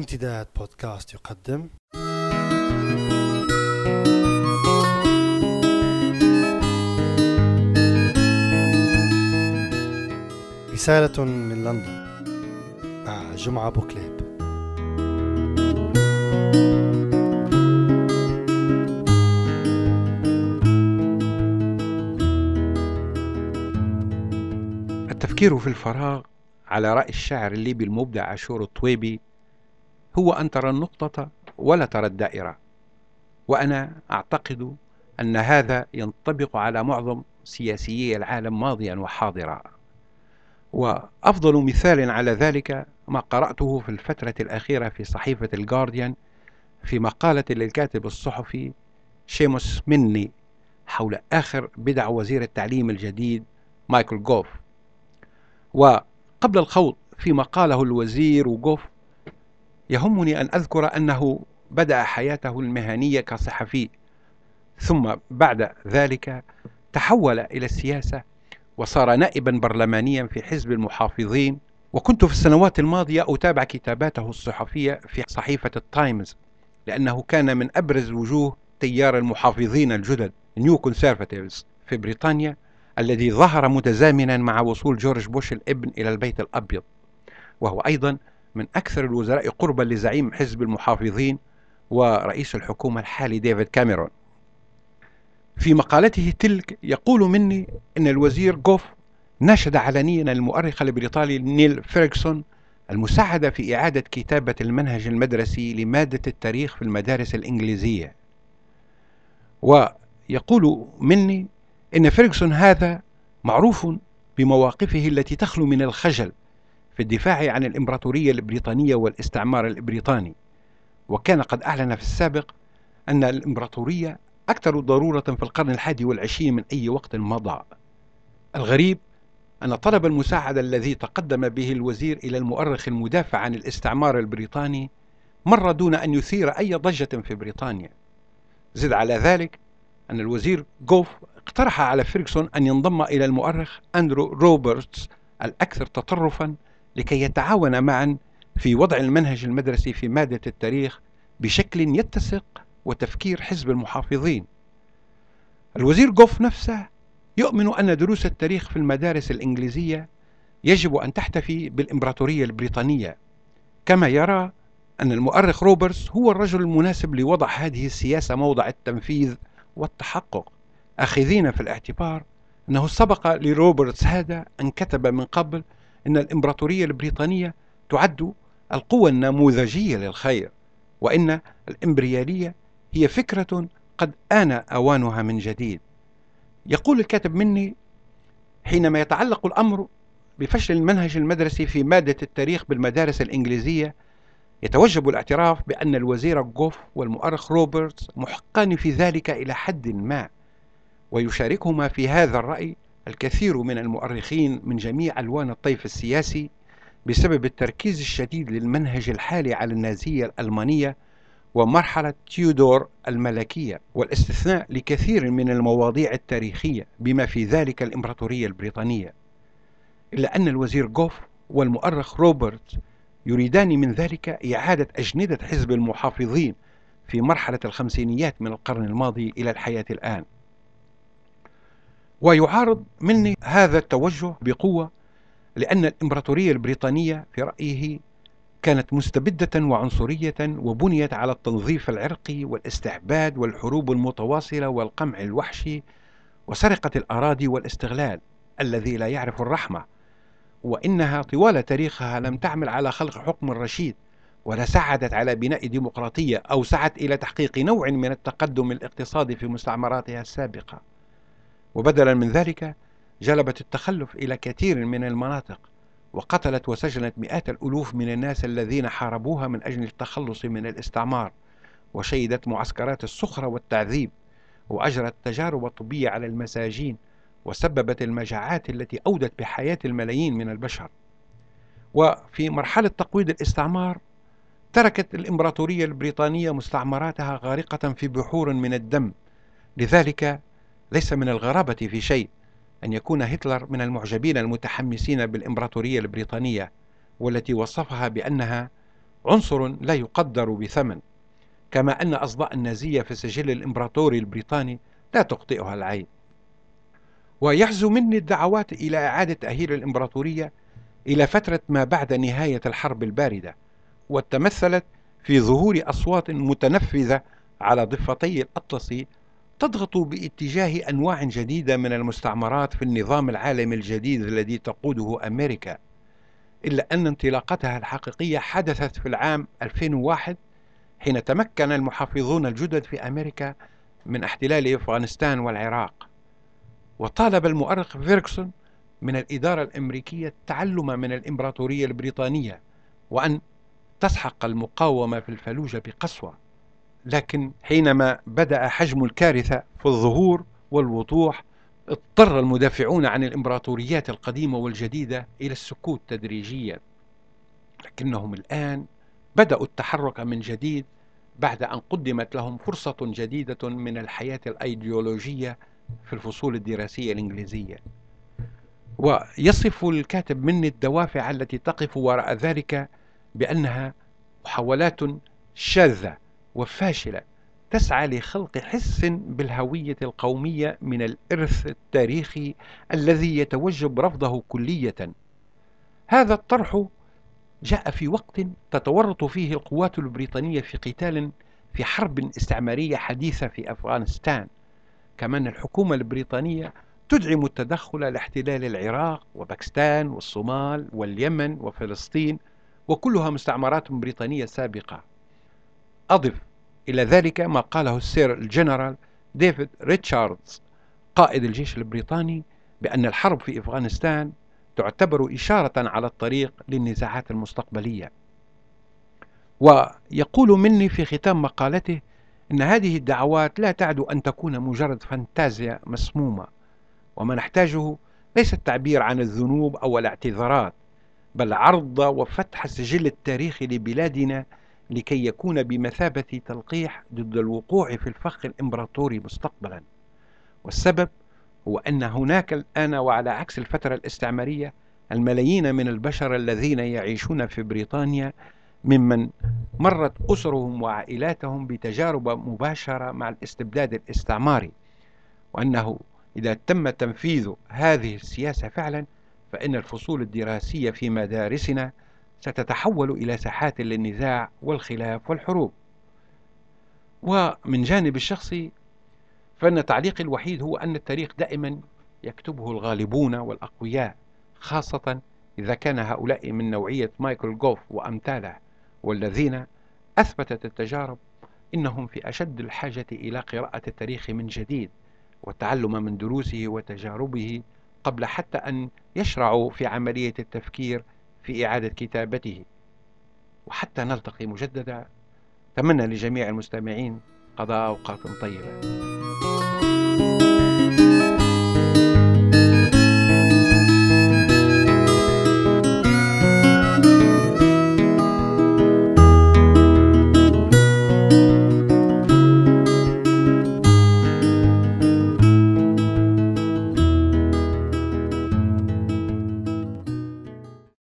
امتداد بودكاست يقدم. رسالة من لندن. مع جمعة بوكليب. التفكير في الفراغ على رأي الشاعر الليبي المبدع عاشور الطويبي هو أن ترى النقطة ولا ترى الدائرة. وأنا أعتقد أن هذا ينطبق على معظم سياسيي العالم ماضيا وحاضرا. وأفضل مثال على ذلك ما قرأته في الفترة الأخيرة في صحيفة الجارديان في مقالة للكاتب الصحفي شيموس مني حول آخر بدع وزير التعليم الجديد مايكل جوف. وقبل الخوض فيما قاله الوزير وجوف يهمني أن أذكر أنه بدأ حياته المهنية كصحفي ثم بعد ذلك تحول إلى السياسة وصار نائبا برلمانيا في حزب المحافظين. وكنت في السنوات الماضية أتابع كتاباته الصحفية في صحيفة التايمز لأنه كان من أبرز وجوه تيار المحافظين الجدد neoconservatives في بريطانيا الذي ظهر متزامنا مع وصول جورج بوش الابن إلى البيت الأبيض. وهو أيضا من أكثر الوزراء قربا لزعيم حزب المحافظين ورئيس الحكومة الحالي ديفيد كاميرون. في مقالته تلك يقول مني أن الوزير جوف ناشد علنيا المؤرخ البريطاني نيل فيرغسون المساعدة في إعادة كتابة المنهج المدرسي لمادة التاريخ في المدارس الإنجليزية. ويقول مني أن فيرغسون هذا معروف بمواقفه التي تخلو من الخجل في الدفاع عن الإمبراطورية البريطانية والاستعمار البريطاني. وكان قد أعلن في السابق أن الإمبراطورية أكثر ضرورة في القرن الحادي والعشرين من أي وقت مضى. الغريب أن طلب المساعدة الذي تقدم به الوزير إلى المؤرخ المدافع عن الاستعمار البريطاني مر دون أن يثير أي ضجة في بريطانيا. زد على ذلك أن الوزير جوف اقترح على فيرغسون أن ينضم إلى المؤرخ أندرو روبرتس الأكثر تطرفا لكي يتعاون معا في وضع المنهج المدرسي في مادة التاريخ بشكل يتسق وتفكير حزب المحافظين. الوزير جوف نفسه يؤمن أن دروس التاريخ في المدارس الإنجليزية يجب أن تحتفي بالإمبراطورية البريطانية. كما يرى أن المؤرخ روبرتس هو الرجل المناسب لوضع هذه السياسة موضع التنفيذ والتحقق. أخذين في الاعتبار أنه سبق لروبرتس هذا أن كتب من قبل أن الإمبراطورية البريطانية تعد القوة النموذجية للخير وإن الإمبريالية هي فكرة قد آن أوانها من جديد. يقول الكاتب مني حينما يتعلق الأمر بفشل المنهج المدرسي في مادة التاريخ بالمدارس الإنجليزية يتوجب الاعتراف بأن الوزير جوف والمؤرخ روبرتس محقان في ذلك إلى حد ما ويشاركهما في هذا الرأي الكثير من المؤرخين من جميع ألوان الطيف السياسي بسبب التركيز الشديد للمنهج الحالي على النازية الألمانية ومرحلة تيودور الملكية والاستثناء لكثير من المواضيع التاريخية بما في ذلك الإمبراطورية البريطانية. إلا أن الوزير جوف والمؤرخ روبرت يريدان من ذلك إعادة أجندة حزب المحافظين في مرحلة الخمسينيات من القرن الماضي إلى الحياة الآن. ويعارض مني هذا التوجه بقوة لأن الإمبراطورية البريطانية في رأيه كانت مستبدة وعنصرية وبنيت على التنظيف العرقي والاستعباد والحروب المتواصلة والقمع الوحشي وسرقة الأراضي والاستغلال الذي لا يعرف الرحمة. وإنها طوال تاريخها لم تعمل على خلق حكم رشيد ولا ساعدت على بناء ديمقراطية أو سعت إلى تحقيق نوع من التقدم الاقتصادي في مستعمراتها السابقة. وبدلا من ذلك جلبت التخلف إلى كثير من المناطق وقتلت وسجنت مئات الألوف من الناس الذين حاربوها من أجل التخلص من الاستعمار وشيدت معسكرات السخرة والتعذيب وأجرت تجارب طبية على المساجين وسببت المجاعات التي أودت بحياة الملايين من البشر. وفي مرحلة تقويض الاستعمار تركت الإمبراطورية البريطانية مستعمراتها غارقة في بحور من الدم لذلك ليس من الغرابة في شيء أن يكون هتلر من المعجبين المتحمسين بالإمبراطورية البريطانية والتي وصفها بأنها عنصر لا يقدر بثمن كما أن أصداء النازية في السجل الإمبراطوري البريطاني لا تخطئها العين. ويحزو مني الدعوات إلى إعادة تأهيل الإمبراطورية إلى فترة ما بعد نهاية الحرب الباردة وتمثلت في ظهور أصوات متنفذة على ضفتي الأطلسي تضغط باتجاه أنواع جديدة من المستعمرات في النظام العالمي الجديد الذي تقوده أمريكا إلا أن انطلاقتها الحقيقية حدثت في العام 2001 حين تمكن المحافظون الجدد في أمريكا من احتلال أفغانستان والعراق. وطالب المؤرخ فيركسون من الإدارة الأمريكية التعلم من الإمبراطورية البريطانية وأن تسحق المقاومة في الفلوجة بقسوة. لكن حينما بدأ حجم الكارثة في الظهور والوضوح اضطر المدافعون عن الإمبراطوريات القديمة والجديدة إلى السكوت تدريجيا. لكنهم الآن بدأوا التحرك من جديد بعد أن قدمت لهم فرصة جديدة من الحياة الأيديولوجية في الفصول الدراسية الإنجليزية. ويصف الكاتب مني الدوافع التي تقف وراء ذلك بأنها محاولات شاذة وفاشلة تسعى لخلق حس بالهوية القومية من الإرث التاريخي الذي يتوجب رفضه كلية. هذا الطرح جاء في وقت تتورط فيه القوات البريطانية في قتال في حرب استعمارية حديثة في أفغانستان. كما أن الحكومة البريطانية تدعم التدخل لاحتلال العراق وباكستان والصومال واليمن وفلسطين وكلها مستعمرات بريطانية سابقة. أضف إلى ذلك ما قاله السير الجنرال ديفيد ريتشاردز قائد الجيش البريطاني بأن الحرب في أفغانستان تعتبر إشارة على الطريق للنزاعات المستقبلية. ويقول مني في ختام مقالته إن هذه الدعوات لا تعد أن تكون مجرد فانتازيا مسمومة وما نحتاجه ليس التعبير عن الذنوب أو الاعتذارات بل عرض وفتح السجل التاريخي لبلادنا لكي يكون بمثابة تلقيح ضد الوقوع في الفخ الإمبراطوري مستقبلا. والسبب هو أن هناك الآن وعلى عكس الفترة الاستعمارية الملايين من البشر الذين يعيشون في بريطانيا ممن مرت أسرهم وعائلاتهم بتجارب مباشرة مع الاستبداد الاستعماري وأنه إذا تم تنفيذ هذه السياسة فعلا فإن الفصول الدراسية في مدارسنا ستتحول إلى ساحات للنزاع والخلاف والحروب. ومن جانب الشخصي فإن تعليقي الوحيد هو أن التاريخ دائما يكتبه الغالبون والأقوياء خاصة إذا كان هؤلاء من نوعية مايكل جوف وأمثاله والذين أثبتت التجارب إنهم في أشد الحاجة إلى قراءة التاريخ من جديد والتعلم من دروسه وتجاربه قبل حتى أن يشرعوا في عملية التفكير في إعادة كتابته. وحتى نلتقي مجددا. أتمنى لجميع المستمعين قضاء أوقات طيبة.